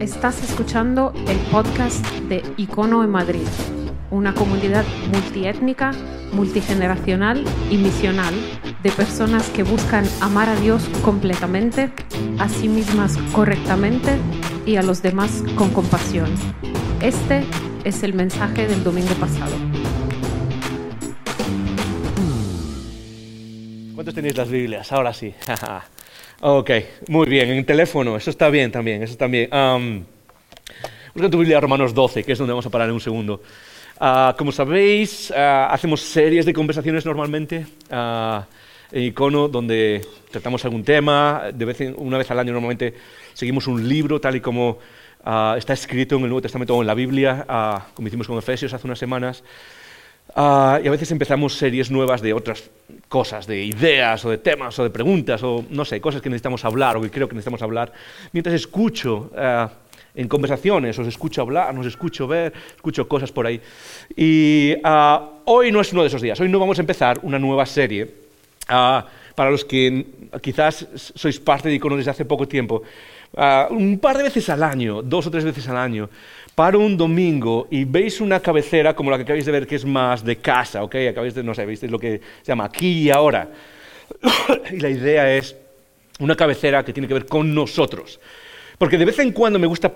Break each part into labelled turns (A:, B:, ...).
A: Estás escuchando el podcast de Icono en Madrid, una comunidad multiétnica, multigeneracional y misional de personas que buscan amar a Dios completamente, a sí mismas correctamente y a los demás con compasión. Este es el mensaje del domingo pasado.
B: ¿Cuántos tenéis las Biblias? Ahora sí. ok, muy bien. En teléfono, eso está bien también. Eso bien. Um, busca tu Biblia Romanos 12, que es donde vamos a parar en un segundo. Ah, como sabéis, ah, hacemos series de conversaciones normalmente uh, en Icono, donde tratamos algún tema. De vez en, una vez al año normalmente seguimos un libro tal y como está escrito en el Nuevo Testamento o en la Biblia, como hicimos con Efesios hace unas semanas. Uh, y a veces empezamos series nuevas de otras cosas, de ideas o de temas o de preguntas o no sé, cosas que necesitamos hablar o que creo que necesitamos hablar. Mientras escucho uh, en conversaciones, os escucho hablar, nos escucho ver, escucho cosas por ahí. Y uh, hoy no es uno de esos días, hoy no vamos a empezar una nueva serie. para los que quizás sois parte de Icono desde hace poco tiempo, un par de veces al año, dos o tres veces al año, paro un domingo y veis una cabecera como la que acabáis de ver que es más de casa, ¿ok? Acabáis de, no sé, veis lo que se llama aquí y ahora. y la idea es una cabecera que tiene que ver con nosotros. Porque de vez en cuando me gusta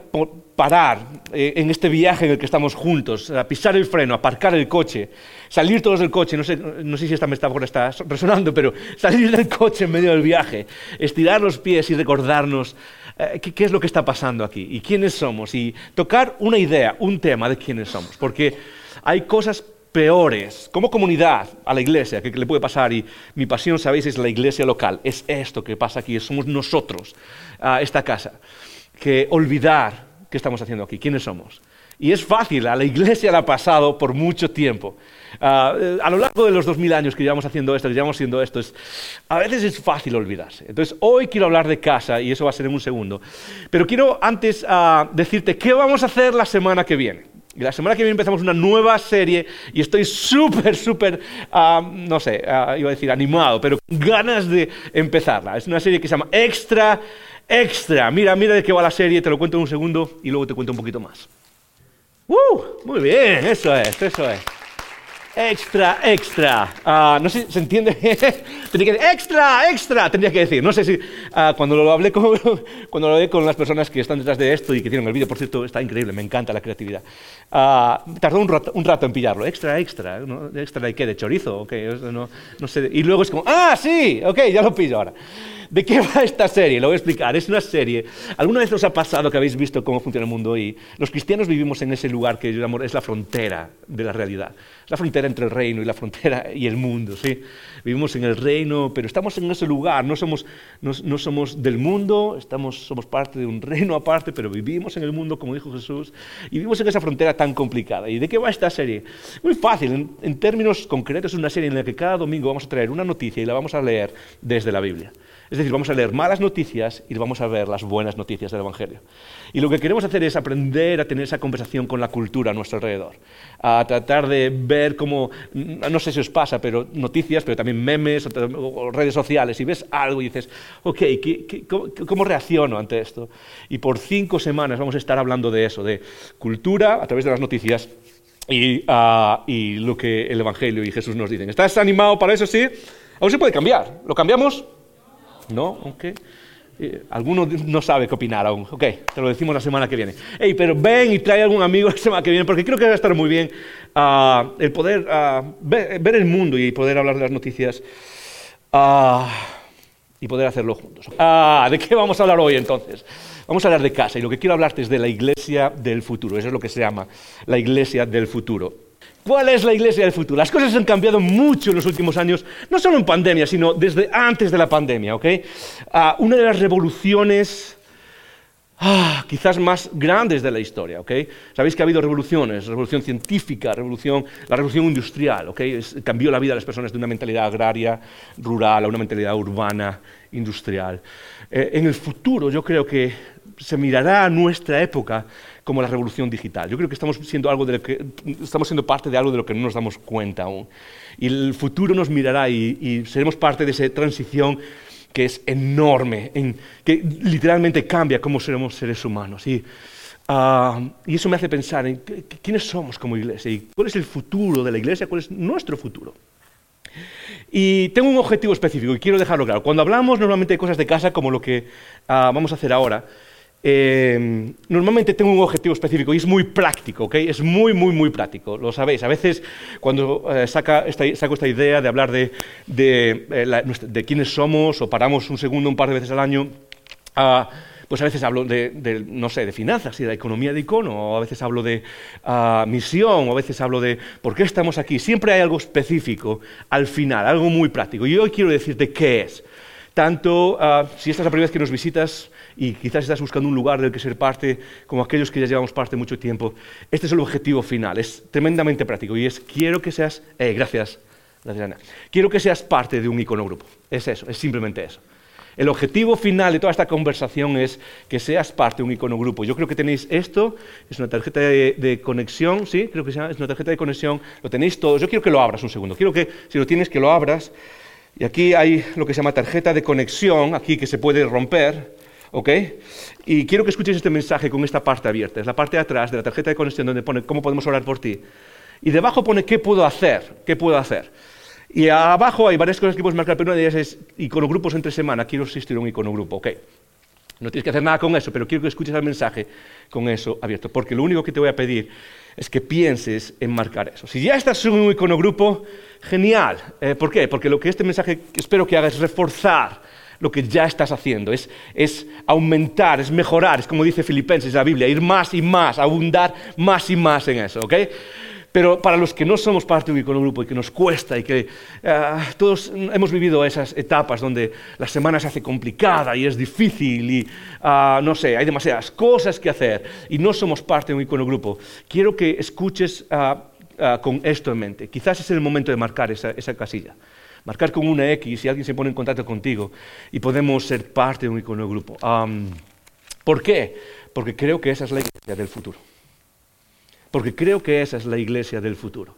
B: parar eh, en este viaje en el que estamos juntos, a pisar el freno, aparcar el coche, salir todos del coche, no sé, no sé si esta metáfora está resonando, pero salir del coche en medio del viaje, estirar los pies y recordarnos eh, ¿qué, es lo que está pasando aquí y quiénes somos y tocar una idea, un tema de quiénes somos, porque hay cosas peores. Como comunidad a la iglesia que, le puede pasar y mi pasión, sabéis, es la iglesia local, es esto que pasa aquí, somos nosotros, esta casa, que olvidar qué estamos haciendo aquí, quiénes somos. Y es fácil, a la iglesia la ha pasado por mucho tiempo. Ah, eh, a lo largo de los dos mil años que llevamos haciendo esto, que llevamos haciendo esto, a veces es fácil olvidarse. Entonces, hoy quiero hablar de casa y eso va a ser en un segundo. Pero quiero antes ah, decirte qué vamos a hacer la semana que viene. Y la semana que viene empezamos una nueva serie y estoy súper, súper, ah, no sé, iba a decir animado, pero con ganas de empezarla. Es una serie que se llama Extra, Extra. Mira, mira de qué va la serie, te lo cuento en un segundo y luego te cuento un poquito más. ¡Uh! Muy bien, eso es, eso es. Extra, extra. Uh, no sé, ¿se entiende? Tenía que extra, extra, tendría que decir. No sé si uh, cuando lo hablé con, cuando lo con las personas que están detrás de esto y que hicieron el vídeo, por cierto, está increíble, me encanta la creatividad. Uh, tardó un rato, en pillarlo. Extra, extra. ¿no? ¿Extra de qué? ¿De chorizo? Okay, no sé. Y luego es como, ah, sí, ok, ya lo pillo ahora. ¿De qué va esta serie? Lo voy a explicar. Es una serie. ¿Alguna vez os ha pasado que habéis visto cómo funciona el mundo y los cristianos vivimos en ese lugar que llamo es la frontera de la realidad? La frontera entre el reino y la frontera y el mundo, ¿sí? Vivimos en el reino, pero estamos en ese lugar. No somos, no, no somos del mundo, estamos, somos parte de un reino aparte, pero vivimos en el mundo, como dijo Jesús, y vivimos en esa frontera tan complicada. ¿Y de qué va esta serie? Muy fácil. En términos concretos, es una serie en la que cada domingo vamos a traer una noticia y la vamos a leer desde la Biblia. Es decir, vamos a leer malas noticias y vamos a ver las buenas noticias del Evangelio. Y lo que queremos hacer es aprender a tener esa conversación con la cultura a nuestro alrededor. A tratar de ver cómo, no sé si os pasa, pero noticias, pero también memes o, redes sociales, y ves algo y dices, ok, cómo, reacciono ante esto? Y por cinco semanas vamos a estar hablando de eso, de cultura a través de las noticias y, ah, y, lo que el Evangelio y Jesús nos dicen. ¿Estás animado para eso? Sí. Aún se puede cambiar. ¿Lo cambiamos? ¿No? Ok. Eh, alguno no sabe qué opinar aún. Ok, te lo decimos la semana que viene. Hey, pero ven y trae algún amigo la semana que viene, porque creo que va a estar muy bien uh, el poder ver, ver, el mundo y poder hablar de las noticias uh, y poder hacerlo juntos. ¿De qué vamos a hablar hoy entonces? Vamos a hablar de casa y lo que quiero hablarte es de la iglesia del futuro. Eso es lo que se llama la iglesia del futuro. ¿Cuál es la iglesia del futuro? Las cosas han cambiado mucho en los últimos años, no solo en pandemia, sino desde antes de la pandemia. ¿okay? Uh, una de las revoluciones ah, quizás más grandes de la historia. ¿okay? Sabéis que ha habido revoluciones, revolución científica, revolución, la revolución industrial. ¿okay? Es, cambió la vida de las personas de una mentalidad agraria, rural, a una mentalidad urbana, industrial. Eh, en el futuro yo creo que se mirará a nuestra época como la revolución digital. Yo creo que estamos siendo, algo de que, estamos siendo parte de algo de lo que no nos damos cuenta aún. Y el futuro nos mirará y, seremos parte de esa transición que es enorme, que literalmente cambia cómo seremos seres humanos. Y, ah, y eso me hace pensar en quiénes somos como iglesia y cuál es el futuro de la iglesia, cuál es nuestro futuro. Y tengo un objetivo específico y quiero dejarlo claro. Cuando hablamos normalmente de cosas de casa, como lo que ah, vamos a hacer ahora, eh, normalmente tengo un objetivo específico y es muy práctico, ¿ok? Es muy, muy, muy práctico, lo sabéis. A veces cuando eh, saca esta, saco esta idea de hablar de, de, eh, de, quiénes somos o paramos un segundo un par de veces al año, ah, pues a veces hablo de, no sé, de finanzas y de la economía de icono, o a veces hablo de ah, misión, o a veces hablo de por qué estamos aquí. Siempre hay algo específico al final, algo muy práctico. Y hoy quiero decirte qué es. Tanto uh, si esta es la primera vez que nos visitas y quizás estás buscando un lugar del que ser parte, como aquellos que ya llevamos parte mucho tiempo, este es el objetivo final, es tremendamente práctico y es quiero que seas, eh, gracias, gracias Ana, quiero que seas parte de un iconogrupo, es eso, es simplemente eso. El objetivo final de toda esta conversación es que seas parte de un iconogrupo. Yo creo que tenéis esto, es una tarjeta de, conexión, ¿sí? Creo que es una tarjeta de conexión, lo tenéis todos. Yo quiero que lo abras un segundo, quiero que si lo tienes que lo abras y aquí hay lo que se llama tarjeta de conexión, aquí que se puede romper, ¿ok? Y quiero que escuches este mensaje con esta parte abierta. Es la parte de atrás de la tarjeta de conexión donde pone cómo podemos orar por ti. Y debajo pone qué puedo hacer, qué puedo hacer. Y abajo hay varias cosas que puedes marcar, pero una de ellas es iconogrupos entre semana. Quiero asistir a un iconogrupo, ¿ok? No tienes que hacer nada con eso, pero quiero que escuches el mensaje con eso abierto, porque lo único que te voy a pedir es que pienses en marcar eso. Si ya estás en un iconogrupo, genial. Eh, ¿Por qué? Porque lo que este mensaje espero que haga es reforzar lo que ya estás haciendo, es, es, aumentar, es mejorar, es como dice Filipenses la Biblia, ir más y más, abundar más y más en eso, ¿ok? Pero para los que no somos parte de un grupo y que nos cuesta y que ah, todos hemos vivido esas etapas donde la semana se hace complicada y es difícil y ah, no sé, hay demasiadas cosas que hacer y no somos parte de un iconogrupo, quiero que escuches ah, con esto en mente. Quizás es el momento de marcar esa, casilla. Marcar con una X si alguien se pone en contacto contigo y podemos ser parte de un iconogrupo. Um, ¿Por qué? Porque creo que esa es la iglesia del futuro porque creo que esa es la iglesia del futuro.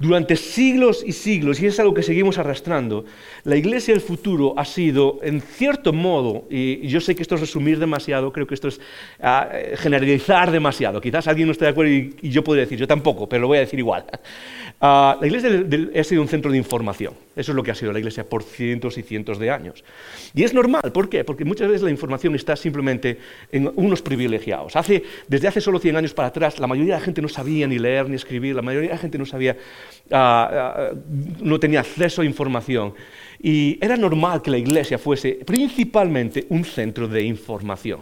B: Durante siglos y siglos, y es algo que seguimos arrastrando, la iglesia del futuro ha sido, en cierto modo, y yo sé que esto es resumir demasiado, creo que esto es ah, generalizar demasiado, quizás alguien no esté de acuerdo y, yo podría decir, yo tampoco, pero lo voy a decir igual. Ah, la iglesia ha sido un centro de información. Eso es lo que ha sido la iglesia por cientos y cientos de años. Y es normal, ¿por qué? Porque muchas veces la información está simplemente en unos privilegiados. desde hace solo 100 años para atrás, la mayoría de la gente no sabía ni leer ni escribir, la mayoría de la gente no sabía, ah, ah, no tenía acceso a información. Y era normal que la iglesia fuese principalmente un centro de información.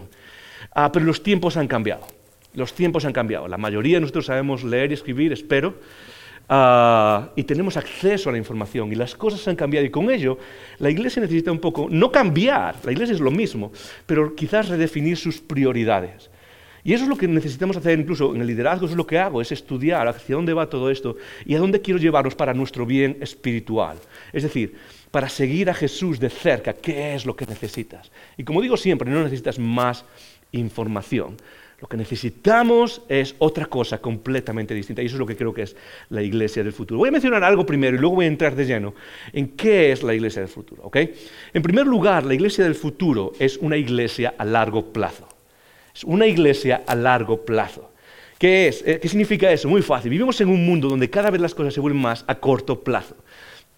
B: pero los tiempos han cambiado. Los tiempos han cambiado. La mayoría de nosotros sabemos leer y escribir, espero. Ah, y tenemos acceso a la información y las cosas han cambiado y con ello la iglesia necesita un poco, no cambiar, la iglesia es lo mismo, pero quizás redefinir sus prioridades. Y eso es lo que necesitamos hacer incluso en el liderazgo, eso es lo que hago, es estudiar hacia dónde va todo esto y a dónde quiero llevarnos para nuestro bien espiritual. Es decir, para seguir a Jesús de cerca, ¿qué es lo que necesitas? Y como digo siempre, no necesitas más información, lo que necesitamos es otra cosa completamente distinta y eso es lo que creo que es la iglesia del futuro. Voy a mencionar algo primero y luego voy a entrar de lleno en qué es la iglesia del futuro. ¿okay? En primer lugar, la iglesia del futuro es una iglesia a largo plazo. Una iglesia a largo plazo. ¿Qué es? Eh, ¿Qué significa eso? Muy fácil. Vivimos en un mundo donde cada vez las cosas se vuelven más a corto plazo.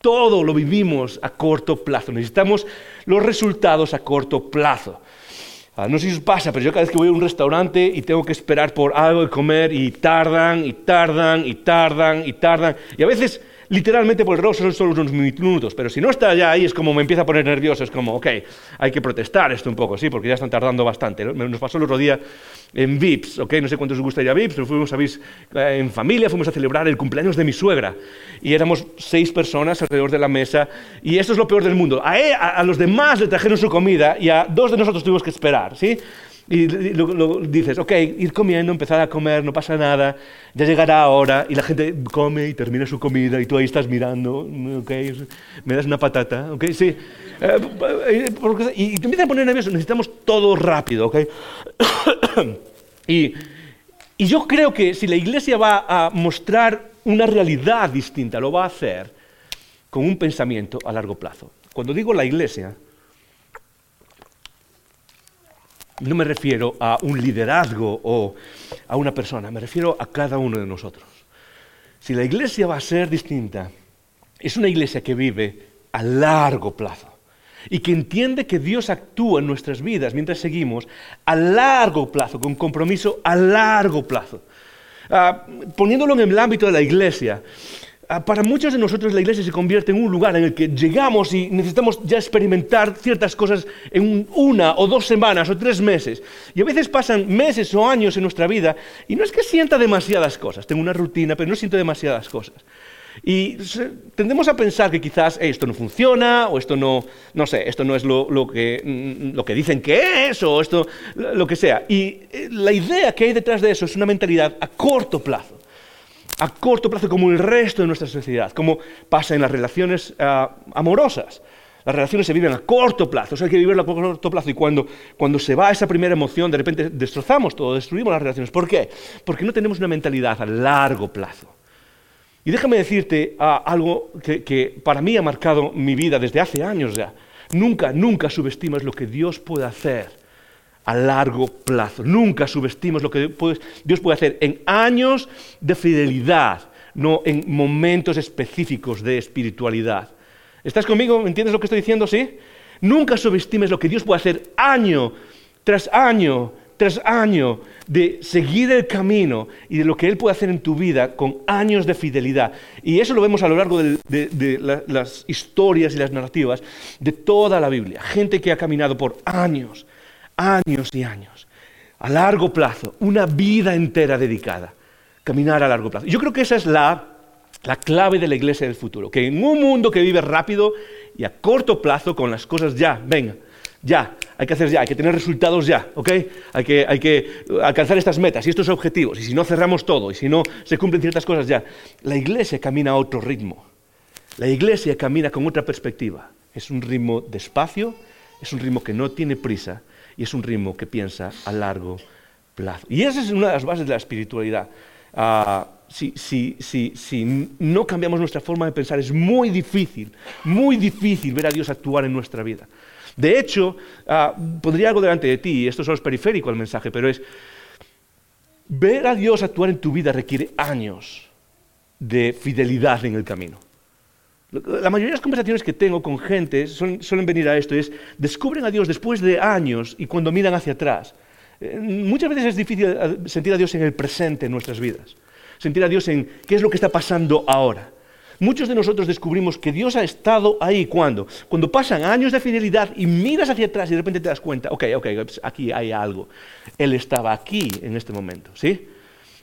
B: Todo lo vivimos a corto plazo. Necesitamos los resultados a corto plazo. Ah, no sé si os pasa, pero yo cada vez que voy a un restaurante y tengo que esperar por algo de comer y tardan y tardan y tardan y tardan. Y a veces literalmente por el reloj son solo unos minutos, pero si no está ya ahí es como me empieza a poner nervioso, es como, ok, hay que protestar esto un poco, sí, porque ya están tardando bastante. Nos pasó el otro día en VIPS, ok, no sé cuántos os gusta ir VIPS, pero fuimos a VIPS eh, en familia, fuimos a celebrar el cumpleaños de mi suegra y éramos seis personas alrededor de la mesa y esto es lo peor del mundo. A, a los demás le trajeron su comida y a dos de nosotros tuvimos que esperar, ¿sí? Y lo, dices, ok, ir comiendo, empezar a comer, no pasa nada, ya llegará ahora, y la gente come y termina su comida, y tú ahí estás mirando, ok, me das una patata, ok, sí. Eh, eh, y te empiezas a poner nervioso, necesitamos todo rápido, ok. y, y yo creo que si la iglesia va a mostrar una realidad distinta, lo va a hacer con un pensamiento a largo plazo. Cuando digo la iglesia, no me refiero a un liderazgo o a una persona, me refiero a cada uno de nosotros. Si la iglesia va a ser distinta, es una iglesia que vive a largo plazo y que entiende que Dios actúa en nuestras vidas mientras seguimos a largo plazo, con compromiso a largo plazo. Ah, poniéndolo en el ámbito de la iglesia, para muchos de nosotros la iglesia se convierte en un lugar en el que llegamos y necesitamos ya experimentar ciertas cosas en una o dos semanas o tres meses. Y a veces pasan meses o años en nuestra vida y no es que sienta demasiadas cosas, tengo una rutina, pero no siento demasiadas cosas. Y tendemos a pensar que quizás esto no funciona, o esto no, no sé, esto no es lo, que, mm, lo que dicen que es, o esto, lo que sea. Y eh, la idea que hay detrás de eso es una mentalidad a corto plazo a corto plazo como el resto de nuestra sociedad, como pasa en las relaciones ah, amorosas. Las relaciones se viven a corto plazo, o sea, hay que vivirlo a corto plazo y cuando, cuando se va esa primera emoción, de repente destrozamos todo, destruimos las relaciones. ¿Por qué? Porque no tenemos una mentalidad a largo plazo. Y déjame decirte ah, algo que, que para mí ha marcado mi vida desde hace años ya. Nunca, nunca subestimas lo que Dios puede hacer a largo plazo. Nunca subestimes lo que Dios puede hacer en años de fidelidad, no en momentos específicos de espiritualidad. ¿Estás conmigo? ¿Me entiendes lo que estoy diciendo? ¿Sí? Nunca subestimes lo que Dios puede hacer año tras año tras año de seguir el camino y de lo que Él puede hacer en tu vida con años de fidelidad. Y eso lo vemos a lo largo de, las historias y las narrativas de toda la Biblia. Gente que ha caminado por años años y años, a largo plazo, una vida entera dedicada, caminar a largo plazo. Yo creo que esa es la, la clave de la iglesia del futuro, que en un mundo que vive rápido y a corto plazo con las cosas ya, venga, ya, hay que hacer ya, hay que tener resultados ya, ¿ok? Hay que, hay que alcanzar estas metas y estos objetivos, y si no cerramos todo, y si no se cumplen ciertas cosas ya. La iglesia camina a otro ritmo, la iglesia camina con otra perspectiva. Es un ritmo despacio, es un ritmo que no tiene prisa, y es un ritmo que piensa a largo plazo. Y esa es una de las bases de la espiritualidad. Ah, si, no cambiamos nuestra forma de pensar, es muy difícil, muy difícil ver a Dios actuar en nuestra vida. De hecho, uh, pondría algo delante de ti, y esto solo es periférico al mensaje, pero es, ver a Dios actuar en tu vida requiere años de fidelidad en el camino. La mayoría de las conversaciones que tengo con gente suelen, venir a esto, es descubren a Dios después de años y cuando miran hacia atrás. Eh, muchas veces es difícil eh, sentir a Dios en el presente en nuestras vidas, sentir a Dios en qué es lo que está pasando ahora. Muchos de nosotros descubrimos que Dios ha estado ahí cuando, cuando pasan años de fidelidad y miras hacia atrás y de repente te das cuenta, ok, ok, aquí hay algo. Él estaba aquí en este momento, ¿sí?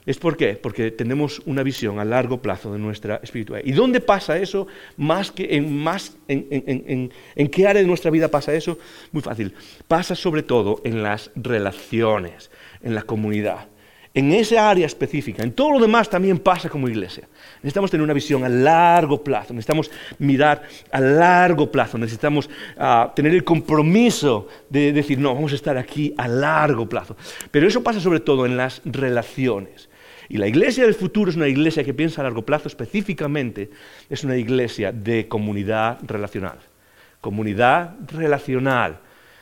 B: ¿Es por qué? Porque tenemos una visión a largo plazo de nuestra espiritualidad. ¿Y dónde pasa eso? Más que en, qué área de nuestra vida pasa eso? Muy fácil. Pasa sobre todo en las relaciones, en la comunidad. En esa área específica. En todo lo demás también pasa como iglesia. Necesitamos tener una visión a largo plazo. Necesitamos mirar a largo plazo. Necesitamos ah, tener el compromiso de decir, no, vamos a estar aquí a largo plazo. Pero eso pasa sobre todo en las relaciones. Y la iglesia del futuro es una iglesia que piensa a largo plazo específicamente, es una iglesia de comunidad relacional. Comunidad relacional.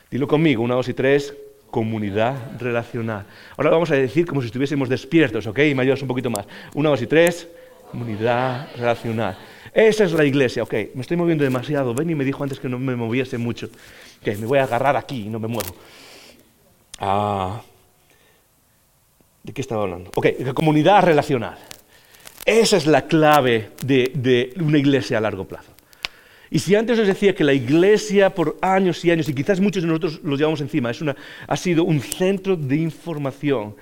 B: Dilo conmigo, una, dos y tres, comunidad relacional. Ahora vamos a decir como si estuviésemos despiertos, ¿ok? Y me ayudas un poquito más. Una, dos y tres, comunidad relacional. Esa es la iglesia, ok. Me estoy moviendo demasiado. Benny me dijo antes que no me moviese mucho. Que me voy a agarrar aquí y no me muevo. Ah. ¿De qué estaba hablando? Ok, la comunidad relacional. Esa es la clave de, una iglesia a largo plazo. Y si antes os decía que la iglesia por años y años, y quizás muchos de nosotros los llevamos encima, es una, ha sido un centro de información,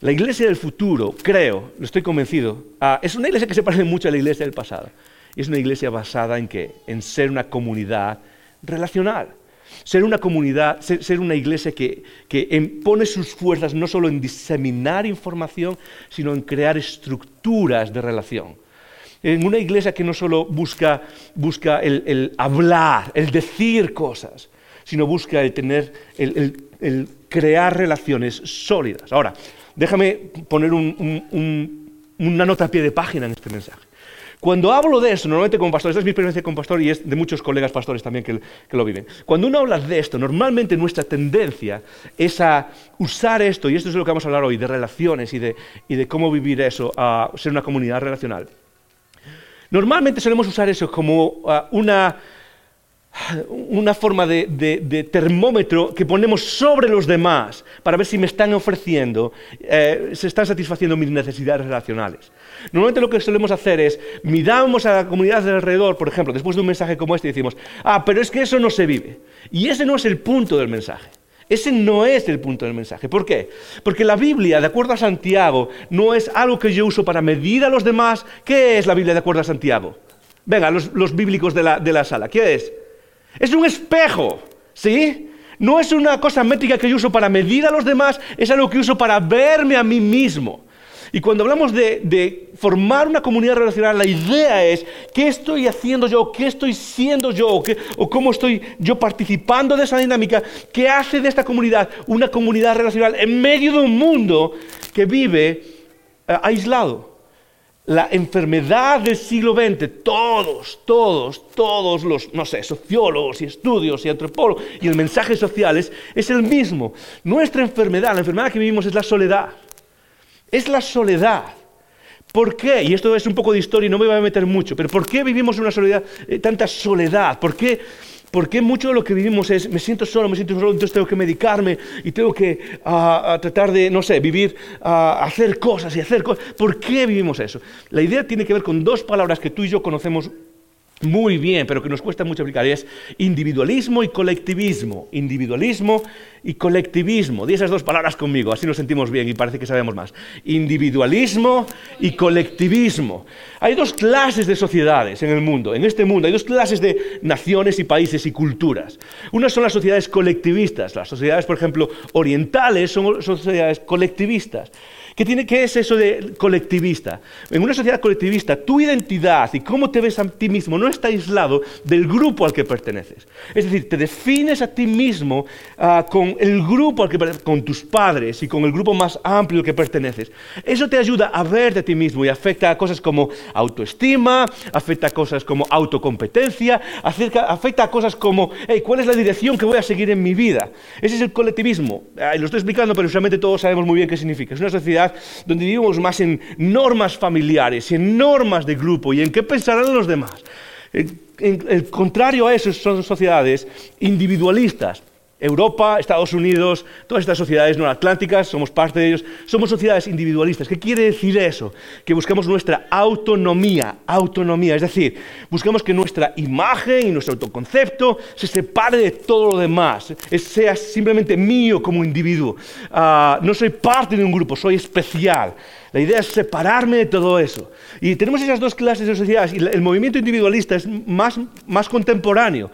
B: la iglesia del futuro, creo, lo estoy convencido, ah, es una iglesia que se parece mucho a la iglesia del pasado. Es una iglesia basada en qué? En ser una comunidad relacional. Ser una comunidad, ser, una iglesia que, pone sus fuerzas no solo en diseminar información, sino en crear estructuras de relación. En una iglesia que no solo busca, el, hablar, el decir cosas, sino busca el tener, el, crear relaciones sólidas. Ahora, déjame poner una nota a pie de página en este mensaje. Cuando hablo de esto, normalmente como pastor, esta es mi experiencia como pastor y es de muchos colegas pastores también que, lo viven. Cuando uno habla de esto, normalmente nuestra tendencia es a usar esto, y esto es lo que vamos a hablar hoy, de relaciones y de, cómo vivir eso, a ser una comunidad relacional. Normalmente solemos usar eso como una una forma de, termómetro que ponemos sobre los demás para ver si me están ofreciendo, eh, se están satisfaciendo mis necesidades relacionales. Normalmente lo que solemos hacer es miramos a la comunidad de alrededor, por ejemplo, después de un mensaje como este y decimos, ah, pero es que eso no se vive. Y ese no es el punto del mensaje. Ese no es el punto del mensaje. ¿Por qué? Porque la Biblia, de acuerdo a Santiago, no es algo que yo uso para medir a los demás. ¿Qué es la Biblia de acuerdo a Santiago? Venga, los, bíblicos de la, de la sala. ¿Qué es? Es un espejo, ¿sí? No es una cosa métrica que yo uso para medir a los demás, es algo que uso para verme a mí mismo. Y cuando hablamos de, formar una comunidad relacional, la idea es qué estoy haciendo yo, qué estoy siendo yo, o, o, cómo estoy yo participando de esa dinámica, qué hace de esta comunidad una comunidad relacional en medio de un mundo que vive eh, aislado la enfermedad del siglo XX, todos, todos, todos los, no sé, sociólogos y estudios y antropólogos y el mensaje sociales es el mismo. Nuestra enfermedad, la enfermedad que vivimos es la soledad. Es la soledad. ¿Por qué? Y esto es un poco de historia y no me voy a meter mucho, pero ¿por qué vivimos una soledad, eh, tanta soledad? ¿Por qué? Porque mucho de lo que vivimos es, me siento solo, me siento solo, entonces tengo que medicarme y tengo que tratar de, no sé, vivir, hacer cosas y hacer cosas. ¿Por qué vivimos eso? La idea tiene que ver con dos palabras que tú y yo conocemos muy bien, pero que nos cuesta mucho aplicar, es individualismo y colectivismo. Individualismo y colectivismo. Di esas dos palabras conmigo, así nos sentimos bien y parece que sabemos más. Individualismo y colectivismo. Hay dos clases de sociedades en el mundo, en este mundo. Hay dos clases de naciones y países y culturas. Unas son las sociedades colectivistas. Las sociedades, por ejemplo, orientales son sociedades colectivistas. ¿Qué, tiene, ¿Qué es eso de colectivista? En una sociedad colectivista, tu identidad y cómo te ves a ti mismo no está aislado del grupo al que perteneces. Es decir, te defines a ti mismo ah, con el grupo al que con tus padres y con el grupo más amplio al que perteneces. Eso te ayuda a verte a ti mismo y afecta a cosas como autoestima, afecta a cosas como autocompetencia, afecta, afecta a cosas como, hey, ¿cuál es la dirección que voy a seguir en mi vida? Ese es el colectivismo. lo estoy explicando, pero usualmente todos sabemos muy bien qué significa. Es una sociedad donde vivimos más en normas familiares en normas de grupo y en qué pensarán los demás. el contrario a eso son sociedades individualistas, Europa, Estados Unidos, todas estas sociedades no atlánticas, somos parte de ellos, somos sociedades individualistas. ¿Qué quiere decir eso? Que buscamos nuestra autonomía, autonomía, es decir, buscamos que nuestra imagen y nuestro autoconcepto se separe de todo lo demás, sea simplemente mío como individuo. Ah, no soy parte de un grupo, soy especial. La idea es separarme de todo eso. Y tenemos esas dos clases de sociedades. Y el movimiento individualista es más, más contemporáneo.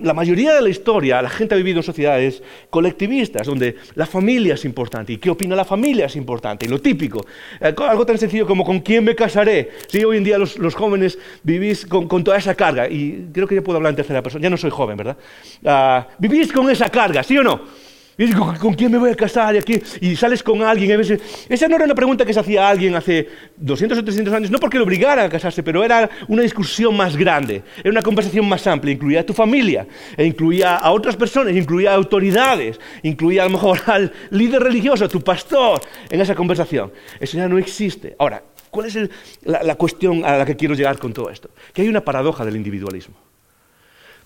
B: La mayoría de la historia, la gente ha vivido en sociedades colectivistas, donde la familia es importante. ¿Y qué opina la familia es importante? Y lo típico. Eh, algo tan sencillo como con quién me casaré. Si hoy en día los, jóvenes vivís con, toda esa carga. Y creo que ya puedo hablar en tercera persona. Ya no soy joven, ¿verdad? Ah, vivís con esa carga, ¿sí o no? Y ¿con, ¿con quién me voy a casar? Y, aquí, y sales con alguien. esa no era una pregunta que se hacía alguien hace 200 o 300 años, no porque le obligaran a casarse, pero era una discusión más grande, era una conversación más amplia, incluía a tu familia, e incluía a otras personas, incluía a autoridades, incluía a lo mejor al líder religioso, a tu pastor, en esa conversación. Eso ya no existe. Ahora, ¿cuál es la cuestión a la que quiero llegar con todo esto? Que hay una paradoja del individualismo.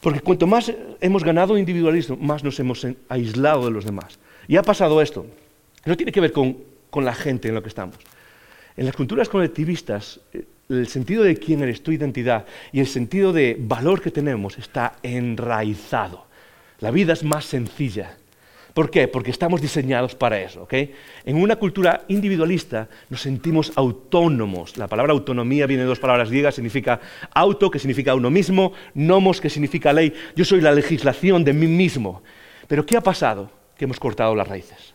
B: Porque cuanto más hemos ganado individualismo, más nos hemos aislado de los demás. Y ha pasado esto. No tiene que ver con, la gente en lo que estamos. En las culturas colectivistas, eh, el sentido de quién eres, tu identidad y el sentido de valor que tenemos está enraizado. La vida es más sencilla. ¿Por qué? Porque estamos diseñados para eso. En una cultura individualista nos sentimos autónomos. La palabra autonomía viene de dos palabras griegas, significa auto, que significa uno mismo, nomos, que significa ley. Yo soy la legislación de mí mismo. Pero ¿qué ha pasado? Que hemos cortado las raíces.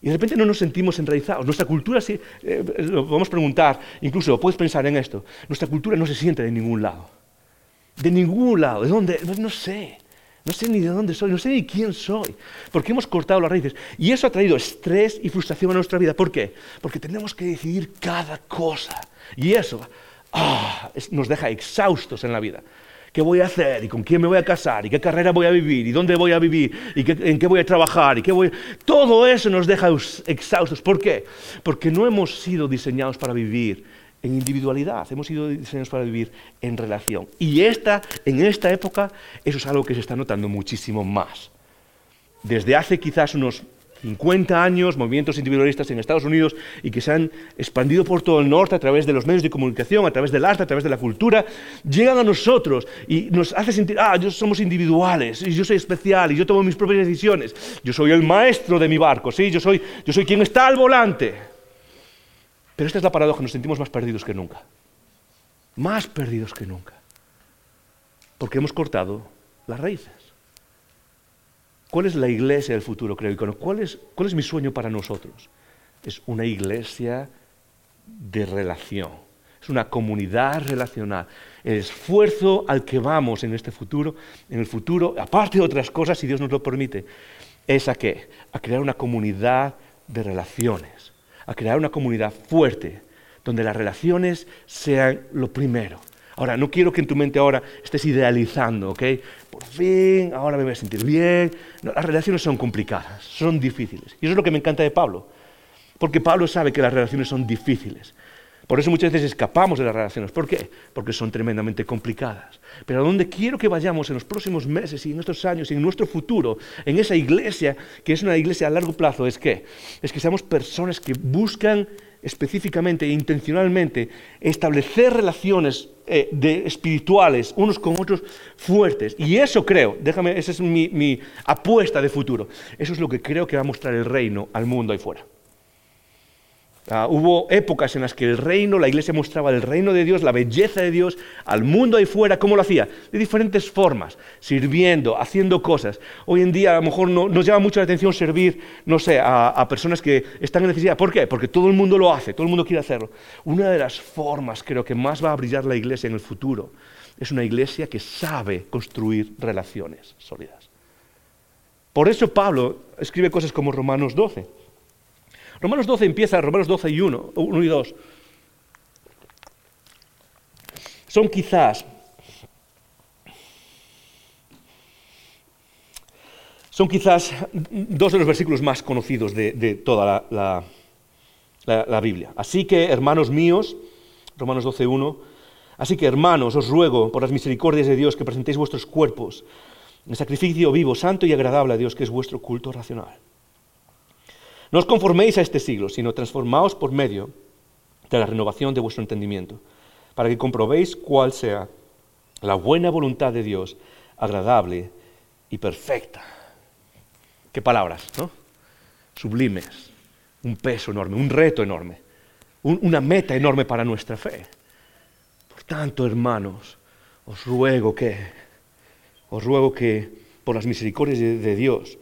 B: Y de repente no nos sentimos enraizados. Nuestra cultura, sí, eh, lo podemos preguntar, incluso puedes pensar en esto, nuestra cultura no se siente de ningún lado. De ningún lado. ¿De dónde? No sé. No sé ni de dónde soy, no sé ni quién soy, porque hemos cortado las raíces. Y eso ha traído estrés y frustración a nuestra vida. ¿Por qué? Porque tenemos que decidir cada cosa. Y eso ah, nos deja exhaustos en la vida. ¿Qué voy a hacer? ¿Y con quién me voy a casar? ¿Y qué carrera voy a vivir? ¿Y dónde voy a vivir? ¿Y en qué voy a trabajar? ¿Y qué voy... Todo eso nos deja exhaustos. ¿Por qué? Porque no hemos sido diseñados para vivir en individualidad, hemos sido diseñados para vivir en relación. Y esta, en esta época eso es algo que se está notando muchísimo más. Desde hace quizás unos 50 años, movimientos individualistas en Estados Unidos y que se han expandido por todo el norte a través de los medios de comunicación, a través del arte, a través de la cultura, llegan a nosotros y nos hace sentir, ah, yo somos individuales, y yo soy especial, y yo tomo mis propias decisiones, yo soy el maestro de mi barco, ¿sí? yo, soy, yo soy quien está al volante. Pero esta es la paradoja, nos sentimos más perdidos que nunca, más perdidos que nunca, porque hemos cortado las raíces. ¿Cuál es la iglesia del futuro, creo? ¿Cuál es, ¿Cuál es mi sueño para nosotros? Es una iglesia de relación. Es una comunidad relacional. El esfuerzo al que vamos en este futuro, en el futuro, aparte de otras cosas, si Dios nos lo permite, es a qué? A crear una comunidad de relaciones, a crear una comunidad fuerte, donde las relaciones sean lo primero. Ahora, no quiero que en tu mente ahora estés idealizando, ¿ok? Por fin, ahora me voy a sentir bien. las relaciones son complicadas, son difíciles. Y eso es lo que me encanta de Pablo. Porque Pablo sabe que las relaciones son difíciles. Por eso muchas veces escapamos de las relaciones. ¿Por qué? Porque son tremendamente complicadas. Pero a donde quiero que vayamos en los próximos meses y en estos años y en nuestro futuro, en esa iglesia, que es una iglesia a largo plazo, es que es que seamos personas que buscan específicamente e intencionalmente establecer relaciones eh, de, espirituales unos con otros fuertes. Y eso creo, déjame, esa es mi, mi apuesta de futuro, eso es lo que creo que va a mostrar el reino al mundo ahí fuera. Ah, hubo épocas en las que el reino, la iglesia mostraba el reino de Dios, la belleza de Dios al mundo ahí fuera. ¿Cómo lo hacía? De diferentes formas, sirviendo, haciendo cosas. Hoy en día a lo mejor no, nos llama mucho la atención servir, no sé, a, a, personas que están en necesidad. ¿Por qué? Porque todo el mundo lo hace, todo el mundo quiere hacerlo. Una de las formas creo que más va a brillar la iglesia en el futuro es una iglesia que sabe construir relaciones sólidas. Por eso Pablo escribe cosas como Romanos 12 Romanos 12 empieza, Romanos 12 y 1, 1 y 2. Son quizás, son quizás dos de los versículos más conocidos de, toda la, la, Biblia. Así que, hermanos míos, Romanos 12, 1, así que, hermanos, os ruego por las misericordias de Dios que presentéis vuestros cuerpos en sacrificio vivo, santo y agradable a Dios, que es vuestro culto racional. No os conforméis a este siglo, sino transformaos por medio de la renovación de vuestro entendimiento, para que comprobéis cuál sea la buena voluntad de Dios, agradable y perfecta. Qué palabras, ¿no? Sublimes, un peso enorme, un reto enorme, una meta enorme para nuestra fe. Por tanto, hermanos, os ruego que, os ruego que, por las misericordias de Dios,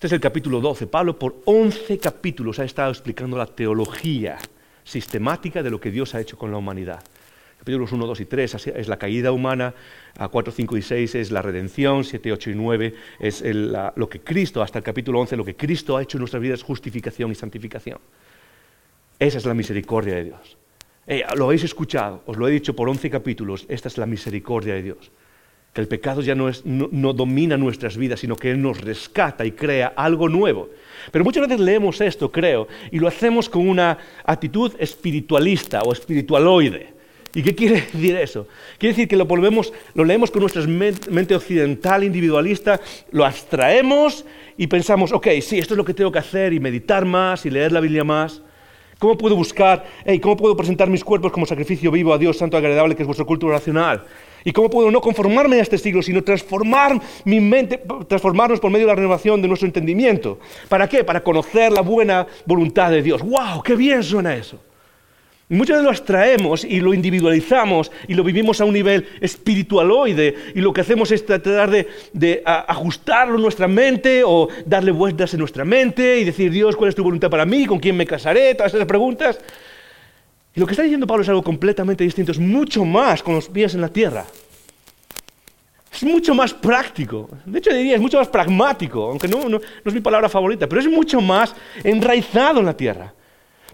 B: este es el capítulo 12. Pablo por 11 capítulos ha estado explicando la teología sistemática de lo que Dios ha hecho con la humanidad. Capítulos 1, 2 y 3 es la caída humana, a 4, 5 y 6 es la redención, 7, 8 y 9 es lo que Cristo, hasta el capítulo 11, lo que Cristo ha hecho en nuestras vidas, justificación y santificación. Esa es la misericordia de Dios. Eh, lo habéis escuchado, os lo he dicho por 11 capítulos, esta es la misericordia de Dios que el pecado ya no, no, domina nuestras vidas, sino que Él nos rescata y crea algo nuevo. Pero muchas veces leemos esto, creo, y lo hacemos con una actitud espiritualista o espiritualoide. ¿Y qué quiere decir eso? Quiere decir que lo, volvemos, lo leemos con nuestra mente occidental, individualista, lo abstraemos y pensamos, ok, sí, esto es lo que tengo que hacer y meditar más y leer la Biblia más. ¿Cómo puedo buscar, cómo puedo presentar mis cuerpos como sacrificio vivo a Dios, santo agradable, que es vuestro culto racional? ¿Y cómo puedo no conformarme a este siglo, sino transformar mi mente, transformarnos por medio de la renovación de nuestro entendimiento? ¿Para qué? Para conocer la buena voluntad de Dios. ¡Wow! ¡Qué bien suena eso! muchas veces lo extraemos y lo individualizamos y lo vivimos a un nivel espiritualoide y lo que hacemos es tratar de, de ajustarlo en nuestra mente o darle vueltas en nuestra mente y decir, Dios, ¿cuál es tu voluntad para mí? ¿Con quién me casaré? Todas esas preguntas. Y lo que está diciendo Pablo es algo completamente distinto, es mucho más con los pies en la tierra. Es mucho más práctico. De hecho, diría, es mucho más pragmático, aunque no, no, es mi palabra favorita, pero es mucho más enraizado en la tierra.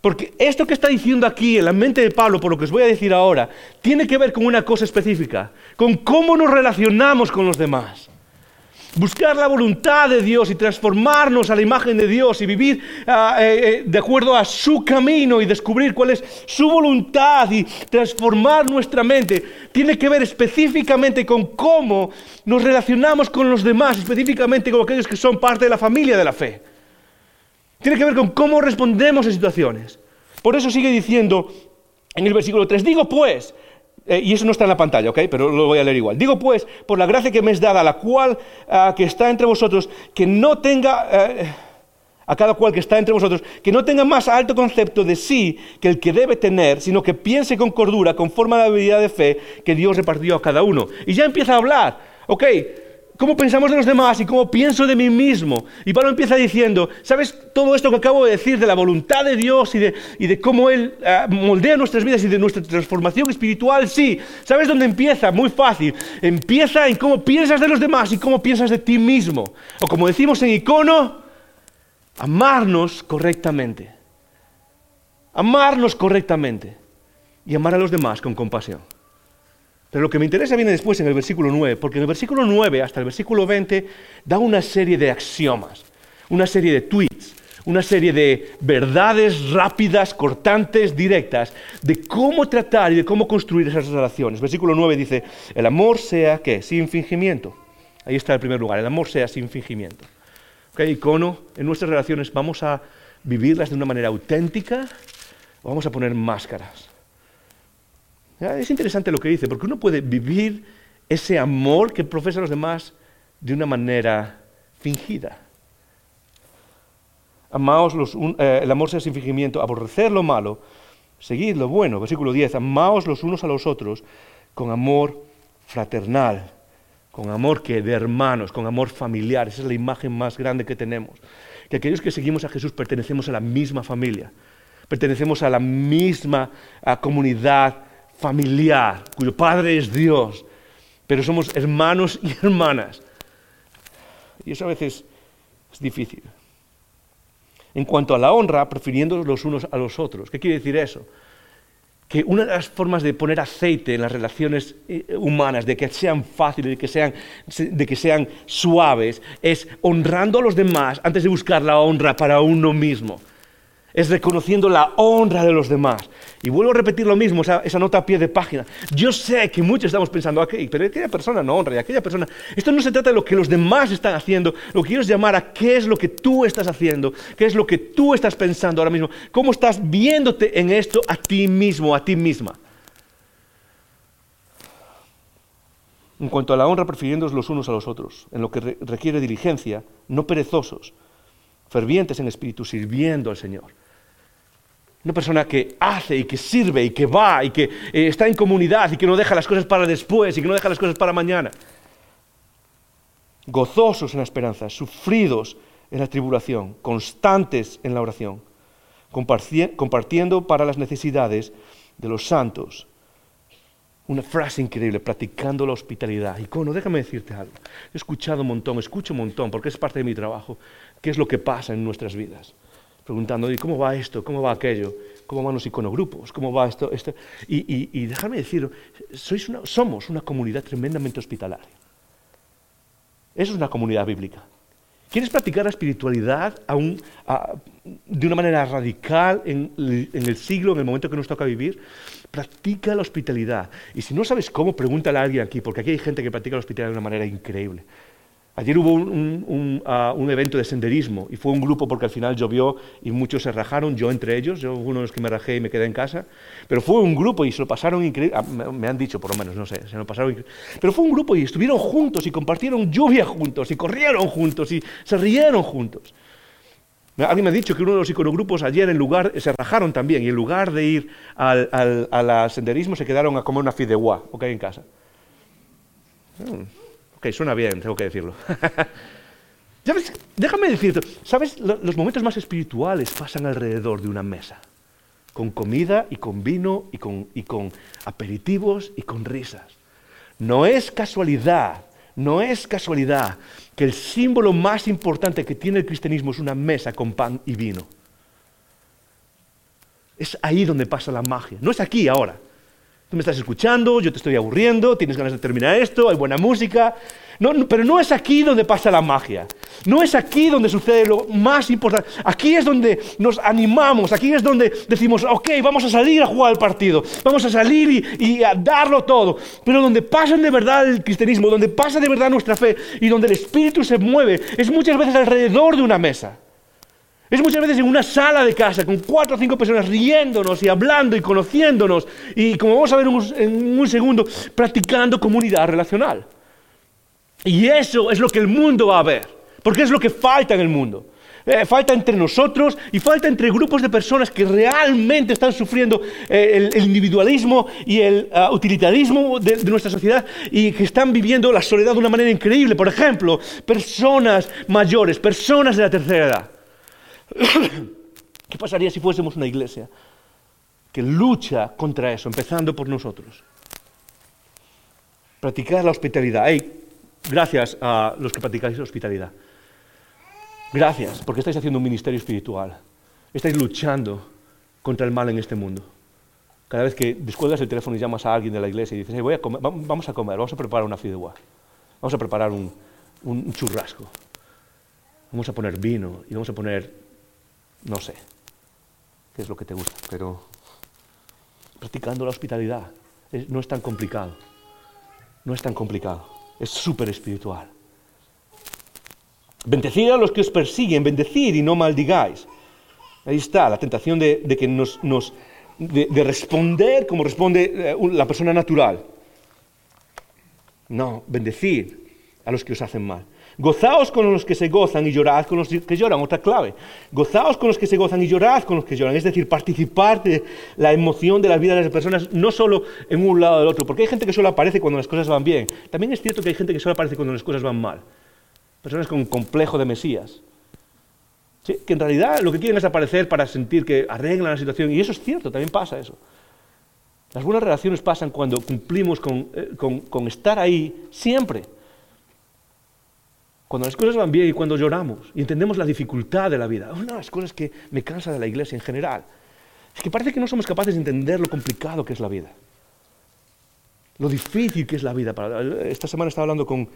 B: Porque esto que está diciendo aquí en la mente de Pablo, por lo que os voy a decir ahora, tiene que ver con una cosa específica, con cómo nos relacionamos con los demás. Buscar la voluntad de Dios y transformarnos a la imagen de Dios y vivir ah, eh, eh, de acuerdo a su camino y descubrir cuál es su voluntad y transformar nuestra mente, tiene que ver específicamente con cómo nos relacionamos con los demás, específicamente con aquellos que son parte de la familia de la fe. Tiene que ver con cómo respondemos a situaciones. Por eso sigue diciendo en el versículo 3, digo pues, eh, y eso no está en la pantalla, ¿ok? Pero lo voy a leer igual. Digo pues, por la gracia que me es dada, la cual ah, que está entre vosotros, que no tenga, eh, a cada cual que está entre vosotros, que no tenga más alto concepto de sí que el que debe tener, sino que piense con cordura, conforme a la habilidad de fe que Dios repartió a cada uno. Y ya empieza a hablar, ¿ok? Cómo pensamos de los demás y cómo pienso de mí mismo. Y Pablo empieza diciendo, ¿sabes todo esto que acabo de decir de la voluntad de Dios y de, cómo Él ah, moldea nuestras vidas y de nuestra transformación espiritual? Sí. ¿Sabes dónde empieza? Muy fácil. Empieza en cómo piensas de los demás y cómo piensas de ti mismo. O como decimos en icono, amarnos correctamente. Amarnos correctamente y amar a los demás con compasión. Pero lo que me interesa viene después en el versículo 9, porque en el versículo 9 hasta el versículo 20 da una serie de axiomas, una serie de tweets, una serie de verdades rápidas, cortantes, directas, de cómo tratar y de cómo construir esas relaciones. Versículo 9 dice, el amor sea, ¿qué? Sin fingimiento. Ahí está el primer lugar, el amor sea sin fingimiento. ¿Ok? Icono, en nuestras relaciones vamos a vivirlas de una manera auténtica o vamos a poner máscaras. Es interesante lo que dice, porque uno puede vivir ese amor que profesan los demás de una manera fingida. Amaos los, eh, el amor sea sin fingimiento, aborrecer lo malo, seguid lo bueno. Versículo 10, amaos los unos a los otros con amor fraternal, con amor que de hermanos, con amor familiar. Esa es la imagen más grande que tenemos. Que aquellos que seguimos a Jesús pertenecemos a la misma familia, pertenecemos a la misma comunidad familiar, cuyo Padre es Dios, pero somos hermanos y hermanas. Y eso a veces es difícil. En cuanto a la honra, prefiriendo los unos a los otros. ¿Qué quiere decir eso? Que una de las formas de poner aceite en las relaciones eh, humanas, de que sean fáciles, de que sean, de que sean suaves, es honrando a los demás antes de buscar la honra para uno mismo es reconociendo la honra de los demás. Y vuelvo a repetir lo mismo, esa, nota a pie de página. Yo sé que muchos estamos pensando, okay, pero aquella persona no honra y aquella persona... Esto no se trata de lo que los demás están haciendo, lo que quiero es llamar a qué es lo que tú estás haciendo, qué es lo que tú estás pensando ahora mismo, cómo estás viéndote en esto a ti mismo, a ti misma. En cuanto a la honra, prefiriéndoos los unos a los otros, en lo que requiere diligencia, no perezosos, fervientes en espíritu, sirviendo al Señor. Una persona que hace y que sirve y que va y que eh, está en comunidad y que no deja las cosas para después y que no deja las cosas para mañana. Gozosos en la esperanza, sufridos en la tribulación, constantes en la oración, compartiendo para las necesidades de los santos. Una frase increíble, practicando la hospitalidad. Y cono, déjame decirte algo. He escuchado un montón, escucho un montón, porque es parte de mi trabajo, qué es lo que pasa en nuestras vidas preguntando, ¿y cómo va esto? ¿Cómo va aquello? ¿Cómo van los iconogrupos? ¿Cómo va esto? esto? Y, y, déjame decir, sois somos una comunidad tremendamente hospitalaria. Eso es una comunidad bíblica. ¿Quieres practicar la espiritualidad de una manera radical en, en, el siglo, en el momento que nos toca vivir? Practica la hospitalidad. Y si no sabes cómo, pregúntale a alguien aquí, porque aquí hay gente que practica la hospitalidad de una manera increíble. Ayer hubo ah, un, evento de senderismo y fue un grupo porque al final llovió y muchos se rajaron, yo entre ellos, yo uno de los que me rajé y me quedé en casa, pero fue un grupo y se lo pasaron increíble, ah, me han dicho por lo menos, no sé, se lo pasaron pero fue un grupo y estuvieron juntos y compartieron lluvia juntos y corrieron juntos y se rieron juntos. Alguien me ha dicho que uno de los iconogrupos ayer en lugar, se rajaron también y en lugar de ir al, al, senderismo se quedaron a comer una fideuá, ok, en casa. Hmm suena bien, tengo que decirlo. Déjame decirte, ¿sabes? Los momentos más espirituales pasan alrededor de una mesa, con comida y con vino y con, y con aperitivos y con risas. No es casualidad, no es casualidad que el símbolo más importante que tiene el cristianismo es una mesa con pan y vino. Es ahí donde pasa la magia. No es aquí ahora. Tú me estás escuchando, yo te estoy aburriendo, tienes ganas de terminar esto, hay buena música. No, pero no es aquí donde pasa la magia. No es aquí donde sucede lo más importante. Aquí es donde nos animamos, aquí es donde decimos, ok, vamos a salir a jugar el partido, vamos a salir y, a darlo todo. Pero donde pasa de verdad el cristianismo, donde pasa de verdad nuestra fe y donde el Espíritu se mueve, es muchas veces alrededor de una mesa. Es muchas veces en una sala de casa con cuatro o cinco personas riéndonos y hablando y conociéndonos y como vamos a ver en un segundo, practicando comunidad relacional. Y eso es lo que el mundo va a ver, porque es lo que falta en el mundo. Eh, falta entre nosotros y falta entre grupos de personas que realmente están sufriendo eh, el, individualismo y el ah, utilitarismo de, nuestra sociedad y que están viviendo la soledad de una manera increíble. Por ejemplo, personas mayores, personas de la tercera edad. ¿Qué pasaría si fuésemos una iglesia que lucha contra eso, empezando por nosotros? Practicar la hospitalidad. Gracias a los que practicáis hospitalidad. Gracias, porque estáis haciendo un ministerio espiritual. Estáis luchando contra el mal en este mundo. Cada vez que descuelgas el teléfono y llamas a alguien de la iglesia y dices, voy a vamos a comer, vamos a preparar una fideuá, vamos a preparar un, un churrasco, vamos a poner vino y vamos a poner, no sé, qué es lo que te gusta, pero practicando la hospitalidad no es tan complicado, no es tan complicado. Es súper espiritual. Bendecid a los que os persiguen, bendecid y no maldigáis. Ahí está la tentación de, que nos, de, responder como responde eh, la persona natural. No, bendecid a los que os hacen mal. Gozaos con los que se gozan y llorad con los que lloran. Otra clave. Gozaos con los que se gozan y llorad con los que lloran. Es decir, participar de la emoción de la vida de las personas, no solo en un lado del otro. Porque hay gente que solo aparece cuando las cosas van bien. También es cierto que hay gente que solo aparece cuando las cosas van mal. Personas con complejo de Mesías. ¿Sí? Que en realidad lo que quieren es aparecer para sentir que arreglan la situación. Y eso es cierto, también pasa eso. Las buenas relaciones pasan cuando cumplimos con, eh, con estar ahí siempre. Cuando las cosas van bien y cuando lloramos y entendemos la dificultad de la vida. Una de las cosas que me cansa de la iglesia en general es que parece que no somos capaces de entender lo complicado que es la vida. Lo difícil que es la vida. Esta semana estaba hablando con,